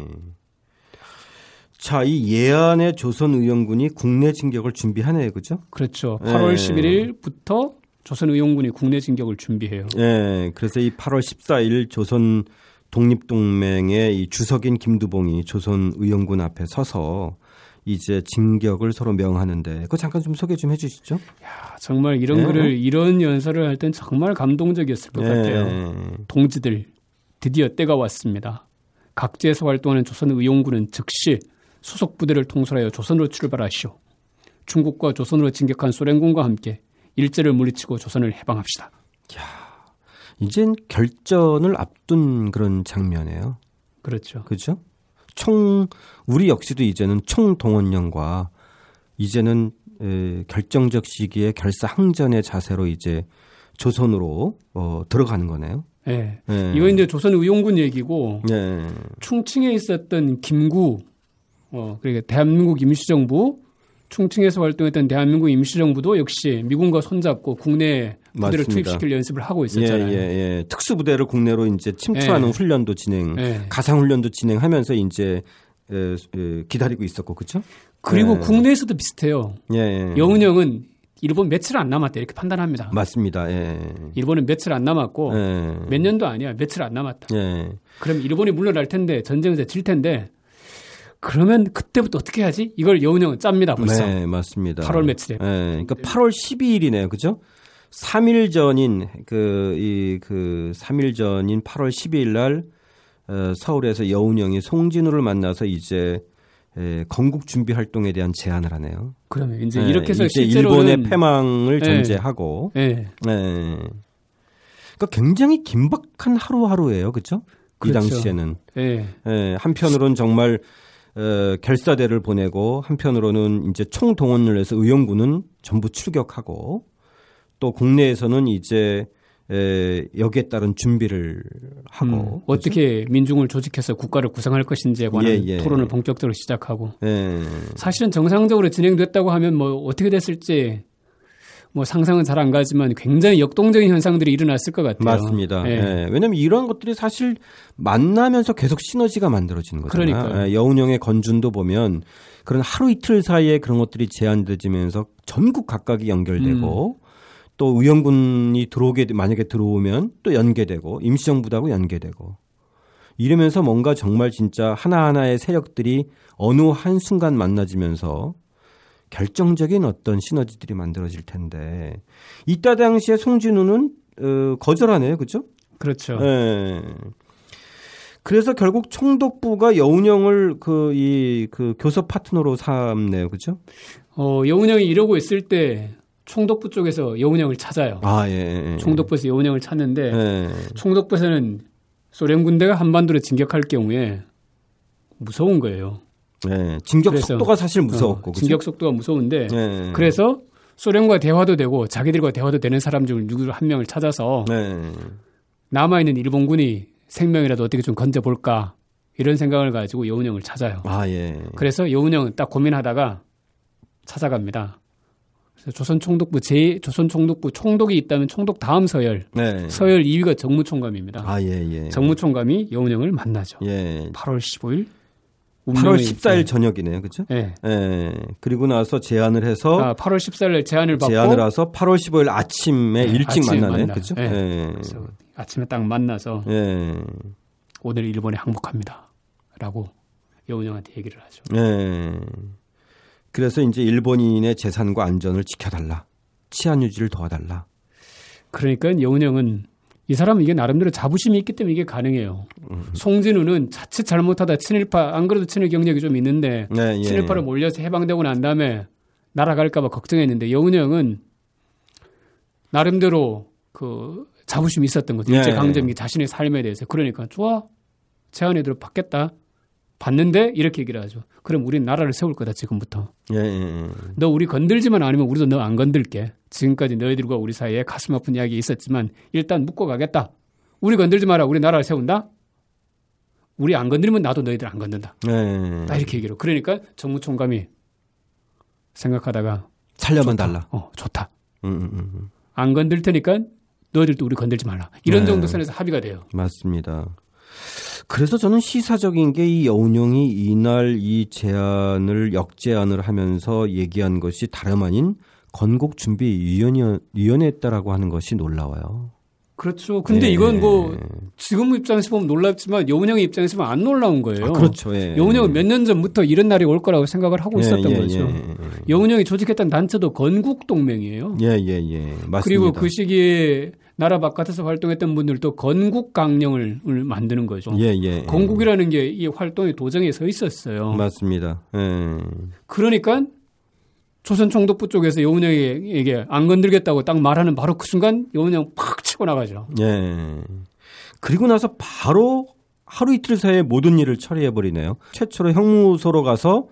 자, 이 예안의 조선 의용군이 국내 진격을 준비하네요. 그죠? 그렇죠. 8월 예. 11일부터 조선 의용군이 국내 진격을 준비해요. 예. 그래서 이 8월 14일 조선 독립동맹의 이 주석인 김두봉이 조선 의용군 앞에 서서 이제 진격을 서로 명하는데 그거 잠깐 좀 소개 좀 해주시죠. 야 정말 이런 예. 글을 이런 연설을 할 땐 정말 감동적이었을 것 예. 같아요. 동지들 드디어 때가 왔습니다. 각지에서 활동하는 조선 의용군은 즉시 수속 부대를 통솔하여 조선으로 출발하시오. 중국과 조선으로 진격한 소련군과 함께 일제를 물리치고 조선을 해방합시다. 야, 이젠 결전을 앞둔 그런 장면이에요. 그렇죠. 그렇죠? 총 우리 역시도 이제는 총동원령과 이제는 에, 결정적 시기에 결사항전의 자세로 이제 조선으로 어, 들어가는 거네요. 네. 네. 이거 이제 조선 의용군 얘기고 네. 충칭에 있었던 김구 어 그러니까 대한민국 임시정부 충칭에서 활동했던 대한민국 임시정부도 역시 미군과 손잡고 국내 부대를 투입시킬 연습을 하고 있었잖아요. 예, 예, 예. 특수 부대를 국내로 이제 침투하는 예. 훈련도 진행, 예. 가상 훈련도 진행하면서 이제 기다리고 있었고, 그렇죠? 그리고 예. 국내에서도 비슷해요. 예, 예. 여운형은 일본 며칠 안 남았다 이렇게 판단합니다. 맞습니다. 예. 일본은 며칠 안 남았고 예. 몇 년도 아니야 며칠 안 남았다. 예. 그럼 일본이 물러날 텐데 전쟁에서 질 텐데 그러면 그때부터 어떻게 하지? 이걸 여운형은 짭니다 벌써. 네 맞습니다. 8월 며칠에. 네, 그러니까 8월 12일이네요, 그죠? 3일 전인 그 이그 그 3일 전인 8월 12일 날 어, 서울에서 여운형이 송진우를 만나서 이제 에, 건국 준비 활동에 대한 제안을 하네요. 그러면 이제 네, 이렇게 해서 이제 일본의 패망을 네. 전제하고, 네. 네. 그러니까 굉장히 긴박한 하루하루예요, 그렇죠? 이 그렇죠. 당시에는. 네. 네. 한편으로는 정말 어, 결사대를 보내고 한편으로는 이제 총동원을 해서 의용군은 전부 출격하고 또 국내에서는 이제 에, 여기에 따른 준비를 하고 음, 어떻게 민중을 조직해서 국가를 구성할 것인지에 관한 예, 예. 토론을 본격적으로 시작하고 예. 사실은 정상적으로 진행됐다고 하면 뭐 어떻게 됐을지 뭐 상상은 잘 안 가지만 굉장히 역동적인 현상들이 일어났을 것 같아요. 맞습니다. 예. 예. 왜냐하면 이런 것들이 사실 만나면서 계속 시너지가 만들어지는 거잖아요. 그러니까 예, 여운형의 건준도 보면 그런 하루 이틀 사이에 그런 것들이 제한되지면서 전국 각각이 연결되고 음. 또 의원군이 들어오게 만약에 들어오면 또 연계되고 임시정부도 하고 연계되고 이러면서 뭔가 정말 진짜 하나하나의 세력들이 어느 한 순간 만나지면서 결정적인 어떤 시너지들이 만들어질 텐데 이따 당시에 송진우는 어, 거절하네요, 그죠? 그렇죠. 네. 그래서 결국 총독부가 여운형을 그 이그 그 교섭 파트너로 삼네요, 그죠? 어 여운형이 이러고 있을 때 총독부 쪽에서 여운형을 찾아요. 아, 예. 예. 예. 총독부에서 여운형을 찾는데 예. 총독부에서는 소련 군대가 한반도를 진격할 경우에 무서운 거예요. 네, 진격 속도가 사실 무서웠고. 어, 진격 속도가 무서운데 네. 그래서 소련과 대화도 되고 자기들과 대화도 되는 사람 중 누구 한 명을 찾아서 네. 남아 있는 일본군이 생명이라도 어떻게 좀 건져 볼까 이런 생각을 가지고 여운형을 찾아요. 아 예. 그래서 여운형은 딱 고민하다가 찾아갑니다. 조선 총독부 제 조선 총독부 총독이 있다면 총독 다음 서열 네. 서열 2위가 정무총감입니다. 아 예, 예. 정무총감이 여운형을 만나죠. 예. 8월 15일 8월 14일 저녁이네요. 그렇죠? 네. 예. 그리고 나서 제안을 해서 아, 8월 14일 제안을 받고 제안을 해서 8월 15일 아침에 네, 일찍 만나네. 그렇죠? 네. 예. 그래서 아침에 딱 만나서 예. 오늘 일본에 항복합니다라고 여운형한테 얘기를 하죠. 예. 그래서 이제 일본인의 재산과 안전을 지켜달라. 치안 유지를 도와달라. 그러니까 여운형은 이 사람은 이게 나름대로 자부심이 있기 때문에 이게 가능해요. 음. 송진우는 자칫 잘못하다 친일파, 안 그래도 친일 경력이 좀 있는데 네, 예. 친일파를 몰려서 해방되고 난 다음에 날아갈까봐 걱정했는데 여운형은 나름대로 그 자부심이 있었던 거죠. 네. 일제 강점기 자신의 삶에 대해서. 그러니까 좋아. 제안에 들어 받겠다. 봤는데 이렇게 얘기를 하죠. 그럼 우리 나라를 세울 거다 지금부터. 예, 예, 예. 너 우리 건들지만 않으면 우리도 너 안 건들게. 지금까지 너희들과 우리 사이에 가슴 아픈 이야기 있었지만 일단 묶고 가겠다. 우리 건들지 마라. 우리 나라를 세운다. 우리 안 건드리면 나도 너희들 안 건든다. 예, 딱 이렇게 얘기로. 그러니까 정무 총감이 생각하다가 살려만 달라. 어 좋다. 음, 음, 음, 음. 안 건들 테니까 너희들도 우리 건들지 말라. 이런 네. 정도 선에서 합의가 돼요. 맞습니다. 그래서 저는 시사적인 게 이 여운형이 이날 이 제안을 역제안을 하면서 얘기한 것이 다름 아닌 건국 준비 위원회였다라고 하는 것이 놀라워요. 그렇죠. 근데 예. 이건 뭐 지금 입장에서 보면 놀랍지만 여운형의 입장에서 보면 안 놀라운 거예요. 아, 그렇죠. 예. 여운형은 몇 년 전부터 이런 날이 올 거라고 생각을 하고 예, 있었던 예, 거죠. 예, 여운형이 조직했던 단체도 건국 동맹이에요. 예, 예, 예. 맞습니다. 그리고 그 시기에 나라 바깥에서 활동했던 분들도 건국 강령을 만드는 거죠. 예, 예. 건국이라는 게 이 활동의 도정에 서 있었어요. 맞습니다. 예. 그러니까 조선 총독부 쪽에서 여운형에게 안 건들겠다고 딱 말하는 바로 그 순간 여운형 팍 치고 나가죠. 예. 그리고 나서 바로 하루 이틀 사이에 모든 일을 처리해 버리네요. 최초로 형무소로 가서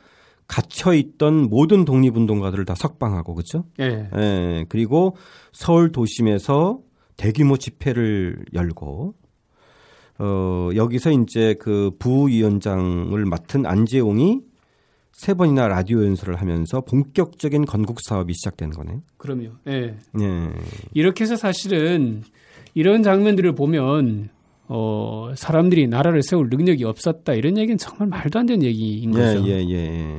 갇혀 있던 모든 독립운동가들을 다 석방하고 그렇죠? 예. 예. 그리고 서울 도심에서 대규모 집회를 열고 어 여기서 이제 그 부위원장을 맡은 안재홍이 세 번이나 라디오 연설을 하면서 본격적인 건국 사업이 시작되는 거네요. 그럼요. 예. 예. 이렇게 해서 사실은 이런 장면들을 보면 어 사람들이 나라를 세울 능력이 없었다 이런 얘기는 정말 말도 안 되는 얘기인 예, 거죠. 예, 예, 예.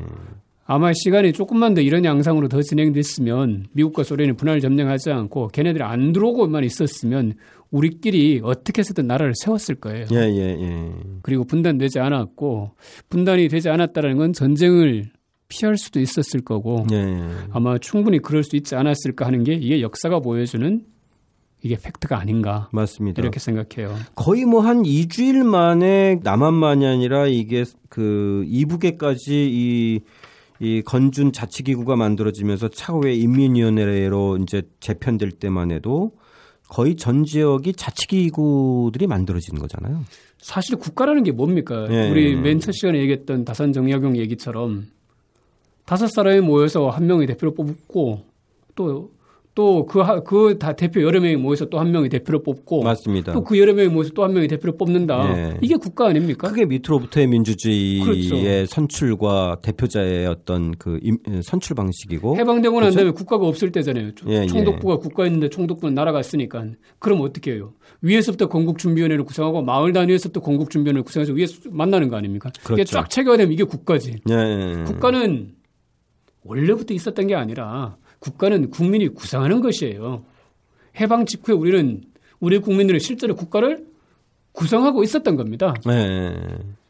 아마 시간이 조금만 더 이런 양상으로 더 진행됐으면 미국과 소련이 분할을 점령하지 않고 걔네들이 안 들어오고만 있었으면 우리끼리 어떻게 해서든 나라를 세웠을 거예요. 예, 예, 예. 그리고 분단되지 않았고 분단이 되지 않았다는 건 전쟁을 피할 수도 있었을 거고 예, 예. 아마 충분히 그럴 수 있지 않았을까 하는 게 이게 역사가 보여주는 이게 팩트가 아닌가. 맞습니다. 이렇게 생각해요. 거의 뭐 한 2주일 만에 남한만이 아니라 이게 그 이북에까지 이, 이 건준 자치기구가 만들어지면서 차후에 인민위원회로 이제 재편될 때만 해도 거의 전 지역이 자치기구들이 만들어지는 거잖아요. 사실 국가라는 게 뭡니까? 예. 우리 맨 첫 시간에 얘기했던 다산 정약용 얘기처럼 다섯 사람이 모여서 한 명의 대표를 뽑고 또 또그그 다 대표 여러 명이 모여서 또 한 명의 대표를 뽑고 맞습니다. 또 그 여러 명이 모여서 또 한 명의 대표를 뽑는다. 네. 이게 국가 아닙니까? 그게 밑으로부터의 민주주의의 그렇죠. 선출과 대표자의 어떤 그 선출 방식이고 해방되고 난 그렇죠? 다음에 국가가 없을 때잖아요. 예, 총독부가 예. 국가였는데 총독부는 날아갔으니까 그럼 어떻게 해요? 위에서부터 건국준비위원회를 구성하고 마을 단위에서부터 건국준비위원회를 구성해서 위에서 만나는 거 아닙니까? 그렇죠. 이게 쫙 체계화되면 이게 국가지. 예, 예, 국가는 원래부터 있었던 게 아니라 국가는 국민이 구상하는 것이에요. 해방 직후에 우리는 우리 국민들은 실제로 국가를 구성하고 있었던 겁니다. 네.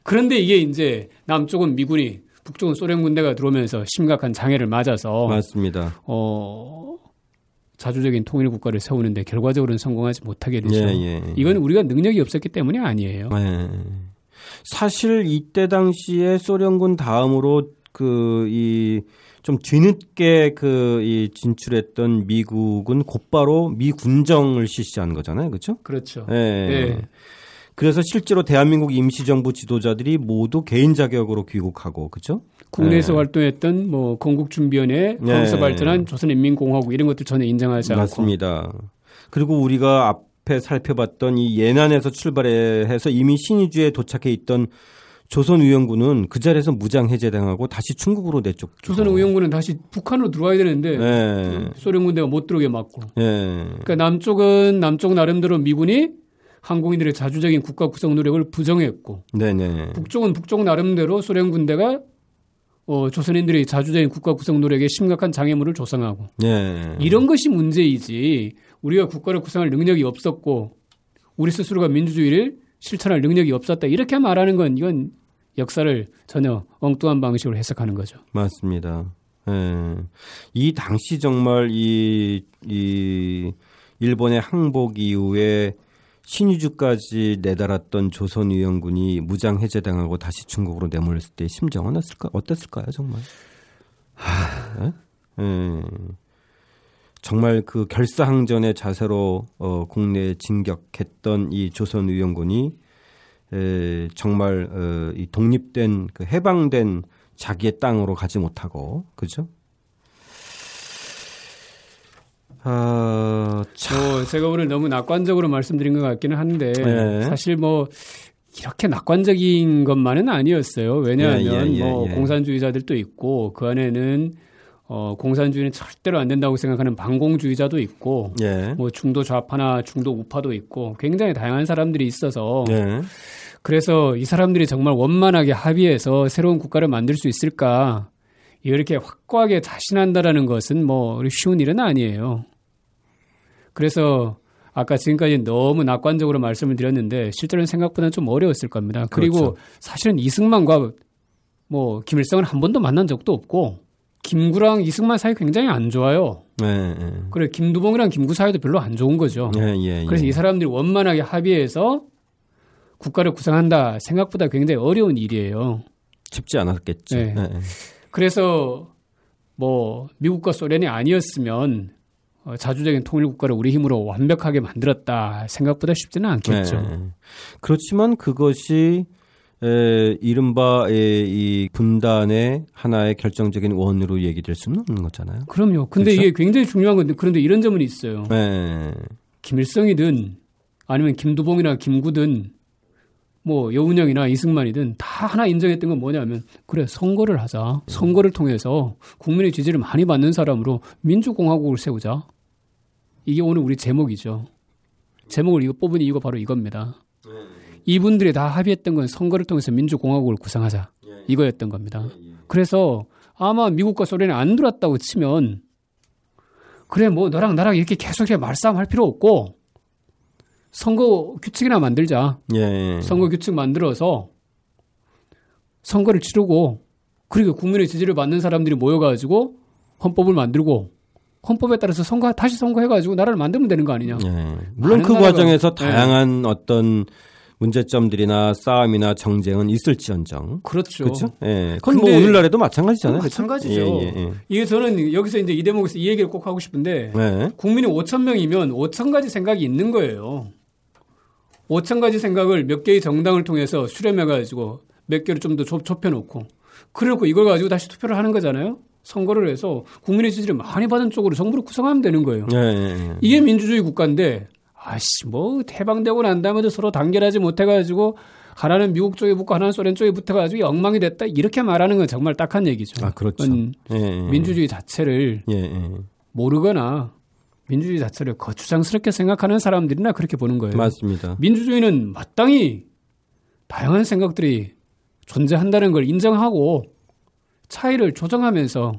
그런데 이게 이제 남쪽은 미군이 북쪽은 소련 군대가 들어오면서 심각한 장애를 맞아서 맞습니다. 어 자주적인 통일 국가를 세우는데 결과적으로는 성공하지 못하게 되죠. 예, 예. 이건 우리가 능력이 없었기 때문이 아니에요. 예. 사실 이때 당시에 소련군 다음으로 그 이 좀 뒤늦게 그 이 진출했던 미국은 곧바로 미 군정을 실시한 거잖아요, 그렇죠? 그렇죠. 예. 예. 그래서 실제로 대한민국 임시정부 지도자들이 모두 개인 자격으로 귀국하고 그렇죠? 국내에서 예. 활동했던 뭐 건국준비원회, 예. 거기서 발전한 조선인민공화국 이런 것들 전혀 인정하지 않고 맞습니다. 그리고 우리가 앞에 살펴봤던 이 예난에서 출발해서 이미 신의주에 도착해 있던 조선의용군은 그 자리에서 무장 해제당하고 다시 중국으로 내쫓. 조선의용군은 다시 북한으로 들어와야 되는데 네. 소련 군대가 못 들어오게 막고. 네. 그러니까 남쪽은 남쪽 나름대로 미군이 항공인들의 자주적인 국가 구성 노력을 부정했고, 네네. 북쪽은 북쪽 나름대로 소련 군대가 어, 조선인들이 자주적인 국가 구성 노력에 심각한 장애물을 조성하고 네. 이런 것이 문제이지 우리가 국가를 구성할 능력이 없었고 우리 스스로가 민주주의를 실천할 능력이 없었다 이렇게 말하는 건 이건 역사를 전혀 엉뚱한 방식으로 해석하는 거죠. 맞습니다. 예. 이 당시 정말 이, 이 일본의 항복 이후에 신의주까지 내달았던 조선위원군이 무장 해제당하고 다시 중국으로 내몰렸을 때 심정은 어땠을까, 어땠을까요, 정말? 하, 예? 예. 정말 그 결사항전의 자세로 어, 국내에 진격했던 이 조선위원군이 에, 정말 어, 이 독립된 그 해방된 자기의 땅으로 가지 못하고 그죠? 아, 뭐 제가 오늘 너무 낙관적으로 말씀드린 것 같기는 한데 네. 사실 뭐 이렇게 낙관적인 것만은 아니었어요. 왜냐하면 예, 예, 예, 뭐 예. 공산주의자들도 있고 그 안에는 어, 공산주의는 절대로 안 된다고 생각하는 반공주의자도 있고, 예. 뭐 중도 좌파나 중도 우파도 있고, 굉장히 다양한 사람들이 있어서, 예. 그래서 이 사람들이 정말 원만하게 합의해서 새로운 국가를 만들 수 있을까, 이렇게 확고하게 자신한다라는 것은 뭐 쉬운 일은 아니에요. 그래서 아까 지금까지 너무 낙관적으로 말씀을 드렸는데 실제로는 생각보다는 좀 어려웠을 겁니다. 그리고 그렇죠. 사실은 이승만과 뭐 김일성은 한 번도 만난 적도 없고 김구랑 이승만 사이 굉장히 안 좋아요. 네, 네. 그래 김두봉이랑 김구 사이도 별로 안 좋은 거죠. 네, 예, 그래서 이 사람들이 원만하게 합의해서 국가를 구성한다 생각보다 굉장히 어려운 일이에요. 쉽지 않았겠죠. 네. 네. 그래서 뭐 미국과 소련이 아니었으면 어, 자주적인 통일 국가를 우리 힘으로 완벽하게 만들었다 생각보다 쉽지는 않겠죠. 네. 그렇지만 그것이 에, 이른바 에, 이 분단의 하나의 결정적인 원으로 얘기될 수는 없는 거잖아요. 그럼요. 근데 그렇죠? 이게 굉장히 중요한 건데 그런데 이런 점은 있어요. 네. 김일성이든 아니면 김두봉이나 김구든 뭐 여운형이나 이승만이든 다 하나 인정했던 건 뭐냐면 그래 선거를 하자. 선거를 통해서 국민의 지지를 많이 받는 사람으로 민주공화국을 세우자. 이게 오늘 우리 제목이죠. 제목을 이거 뽑은 이유가 바로 이겁니다. 이분들이 다 합의했던 건 선거를 통해서 민주공화국을 구성하자. 이거였던 겁니다. 그래서 아마 미국과 소련이 안 들어왔다고 치면 그래 뭐 너랑 나랑 이렇게 계속 말싸움 할 필요 없고 선거 규칙이나 만들자. 예. 선거 규칙 만들어서 선거를 치르고 그리고 국민의 지지를 받는 사람들이 모여가지고 헌법을 만들고 헌법에 따라서 선거 다시 선거해가지고 나라를 만들면 되는 거 아니냐. 예. 물론 그 과정에서 네. 다양한 어떤 문제점들이나 싸움이나 정쟁은 있을지언정. 그렇죠. 그렇죠. 예. 그건 뭐 오늘날에도 마찬가지잖아요. 마찬가지죠. 예, 예, 예. 이게 저는 여기서 이제 이 대목에서 이 얘기를 꼭 하고 싶은데 네. 국민이 5천 명이면 5천 가지 생각이 있는 거예요. 5천 가지 생각을 몇 개의 정당을 통해서 수렴해가지고 몇 개를 좀 더 좁혀놓고 그리고 이걸 가지고 다시 투표를 하는 거잖아요. 선거를 해서 국민의 지지를 많이 받은 쪽으로 정부를 구성하면 되는 거예요. 네, 네, 네. 이게 민주주의 국가인데 아씨 뭐 해방되고 난 다음에도 서로 단결하지 못해가지고 하나는 미국 쪽에 붙고 하나는 소련 쪽에 붙어가지고 엉망이 됐다 이렇게 말하는 건 정말 딱한 얘기죠. 아 그렇죠. 예, 민주주의 자체를 예, 예. 모르거나 민주주의 자체를 거추장스럽게 생각하는 사람들이나 그렇게 보는 거예요. 맞습니다. 민주주의는 마땅히 다양한 생각들이 존재한다는 걸 인정하고 차이를 조정하면서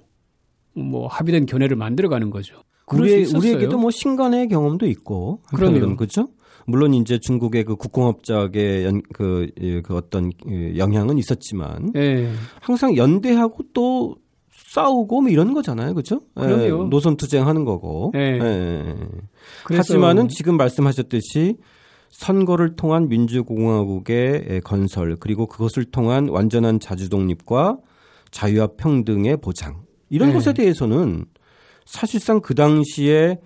뭐 합의된 견해를 만들어가는 거죠. 우리 우리에게도 뭐 신간의 경험도 있고 그러면 그렇죠. 물론 이제 중국의 그 국공업자의 연, 그, 예, 그 어떤 그 영향은 있었지만 네. 항상 연대하고 또 싸우고 뭐 이런 거잖아요. 그렇죠? 예, 노선 투쟁하는 거고. 네. 예. 하지만은 지금 말씀하셨듯이 선거를 통한 민주공화국의 건설 그리고 그것을 통한 완전한 자주 독립과 자유와 평등의 보장 이런 네. 것에 대해서는 사실상 그 당시에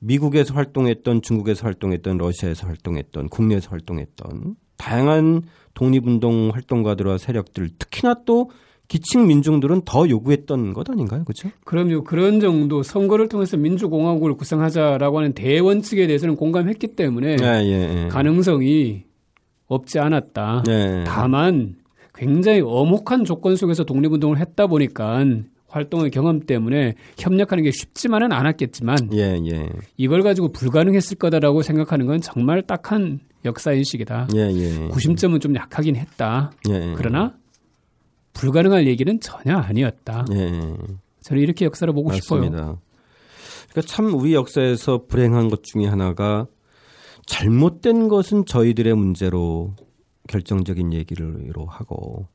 미국에서 활동했던 중국에서 활동했던 러시아에서 활동했던 국내에서 활동했던 다양한 독립운동 활동가들과 세력들 특히나 또 기층 민중들은 더 요구했던 것 아닌가요? 그렇죠? 그럼요. 그런 정도 선거를 통해서 민주공화국을 구성하자라고 하는 대원칙에 대해서는 공감했기 때문에 예, 예, 예. 가능성이 없지 않았다. 예. 다만 굉장히 엄혹한 조건 속에서 독립운동을 했다 보니까 활동의 경험 때문에 협력하는 게 쉽지만은 않았겠지만 예, 예. 이걸 가지고 불가능했을 거다라고 생각하는 건 정말 딱한 역사 인식이다. 예, 예. 구심점은 좀 약하긴 했다. 예, 그러나 불가능할 얘기는 전혀 아니었다. 저는 이렇게 역사를 보고 맞습니다. 싶어요. 그러니까 참 우리 역사에서 불행한 것 중에 하나가 잘못된 것은 저희들의 문제로 결정적인 얘기를 하고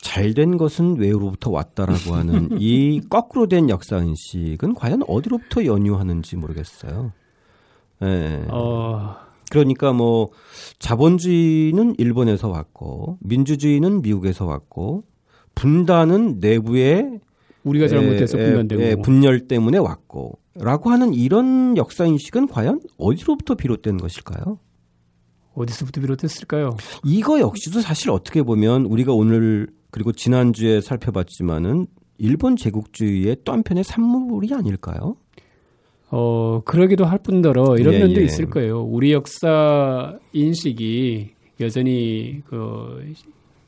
잘된 것은 외로부터 왔다라고 하는 이 거꾸로 된 역사 인식은 과연 어디로부터 연유하는지 모르겠어요. 예. 네. 어... 그러니까 뭐 자본주의는 일본에서 왔고 민주주의는 미국에서 왔고 분단은 내부에 우리가 잘못해서 분단되고 예, 분열 때문에 왔고 라고 하는 이런 역사 인식은 과연 어디로부터 비롯된 것일까요? 어디서부터 비롯됐을까요? 이거 역시도 사실 어떻게 보면 우리가 오늘 그리고 지난주에 살펴봤지만은 일본 제국주의의 또 한편의 산물이 아닐까요? 어, 그러기도 할 뿐더러 이런 예, 면도 예. 있을 거예요. 우리 역사 인식이 여전히 그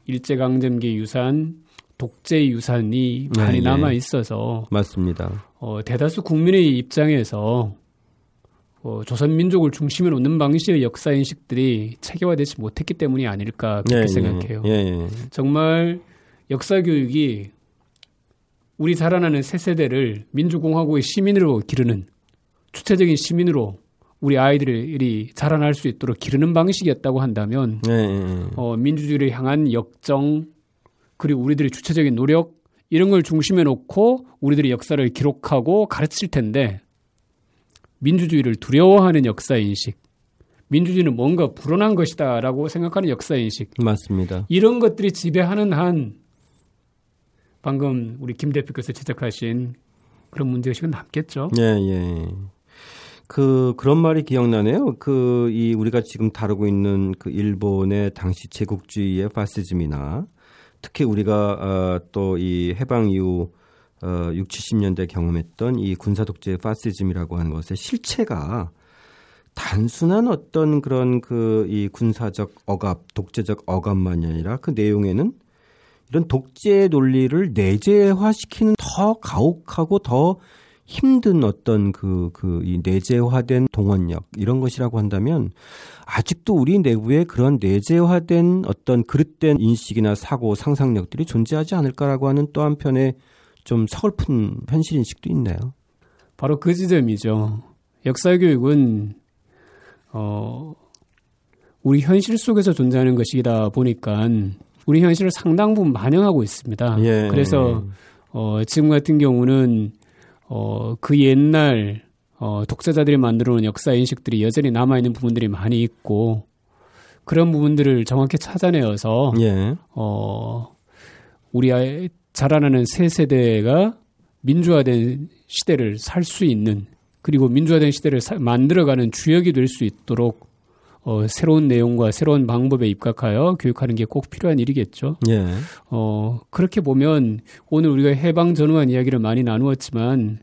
일제강점기 유산, 독재 유산이 많이 예, 예. 남아 있어서 맞습니다. 어, 대다수 국민의 입장에서 어, 조선 민족을 중심에 놓는 방식의 역사 인식들이 체계화되지 못했기 때문이 아닐까 그렇게 예, 예. 생각해요. 예, 예, 정말 역사 교육이 우리 자라나는 새 세대를 민주공화국의 시민으로 기르는 주체적인 시민으로 우리 아이들이 자라날 수 있도록 기르는 방식이었다고 한다면 예, 어, 민주주의를 향한 역정 그리고 우리들의 주체적인 노력 이런 걸 중심에 놓고 우리들의 역사를 기록하고 가르칠 텐데 민주주의를 두려워하는 역사 인식, 민주주의는 뭔가 불온한 것이다라고 생각하는 역사 인식. 맞습니다. 이런 것들이 지배하는 한 방금 우리 김 대표께서 지적하신 그런 문제의식은 남겠죠. 예, 예. 그 그런 말이 기억나네요. 그 이 우리가 지금 다루고 있는 그 일본의 당시 제국주의의 파시즘이나 특히 우리가 어, 또이 해방 이후 어, 6, 70년대 경험했던 이 군사 독재 파시즘이라고 하는 것의 실체가 단순한 어떤 그런 그 이 군사적 억압, 독재적 억압만이 아니라 그 내용에는 이런 독재 논리를 내재화시키는 더 가혹하고 더 힘든 어떤 그, 그, 이 내재화된 동원력, 이런 것이라고 한다면, 아직도 우리 내부에 그런 내재화된 어떤 그릇된 인식이나 사고, 상상력들이 존재하지 않을까라고 하는 또 한편의 좀 서글픈 현실 인식도 있네요. 바로 그 지점이죠. 역사 교육은, 어, 우리 현실 속에서 존재하는 것이다 보니까, 우리 현실을 상당 부분 반영하고 있습니다. 예. 그래서, 어, 지금 같은 경우는 어, 그 옛날 어, 독자자들이 만들어 놓은 역사 인식들이 여전히 남아 있는 부분들이 많이 있고 그런 부분들을 정확히 찾아내어서 예. 어, 우리 아이 자라나는 새 세대가 민주화된 시대를 살 수 있는 그리고 민주화된 시대를 사, 만들어가는 주역이 될 수 있도록 어, 새로운 내용과 새로운 방법에 입각하여 교육하는 게 꼭 필요한 일이겠죠. 예. 어, 그렇게 보면 오늘 우리가 해방 전후한 이야기를 많이 나누었지만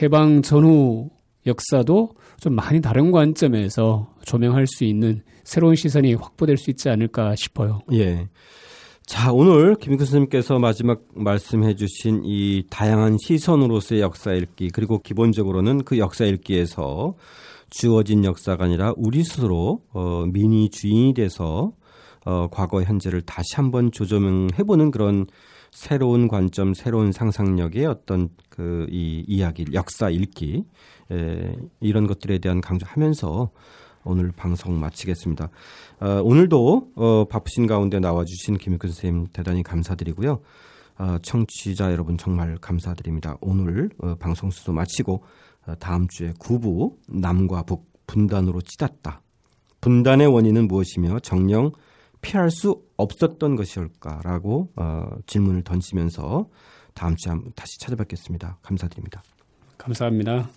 해방 전후 역사도 좀 많이 다른 관점에서 조명할 수 있는 새로운 시선이 확보될 수 있지 않을까 싶어요. 예. 자, 오늘 김익근 선생님께서 마지막 말씀해 주신 이 다양한 시선으로서의 역사 읽기, 그리고 기본적으로는 그 역사 읽기에서 주어진 역사가 아니라 우리 스스로 어, 미니 주인이 돼서 어, 과거 현재를 다시 한번 조정해보는 그런 새로운 관점, 새로운 상상력의 어떤 그 이 이야기, 역사 읽기 에, 이런 것들에 대한 강조하면서 오늘 방송 마치겠습니다. 어, 오늘도 어, 바쁘신 가운데 나와주신 김익근 선생님 대단히 감사드리고요. 어, 청취자 여러분 정말 감사드립니다. 오늘 어, 방송 수도 마치고 어, 다음 주에 구부 남과 북 분단으로 찌닫다. 분단의 원인은 무엇이며 정령 피할 수 없었던 것일까라고 어, 질문을 던지면서 다음 주에 다시 찾아뵙겠습니다. 감사드립니다. 감사합니다.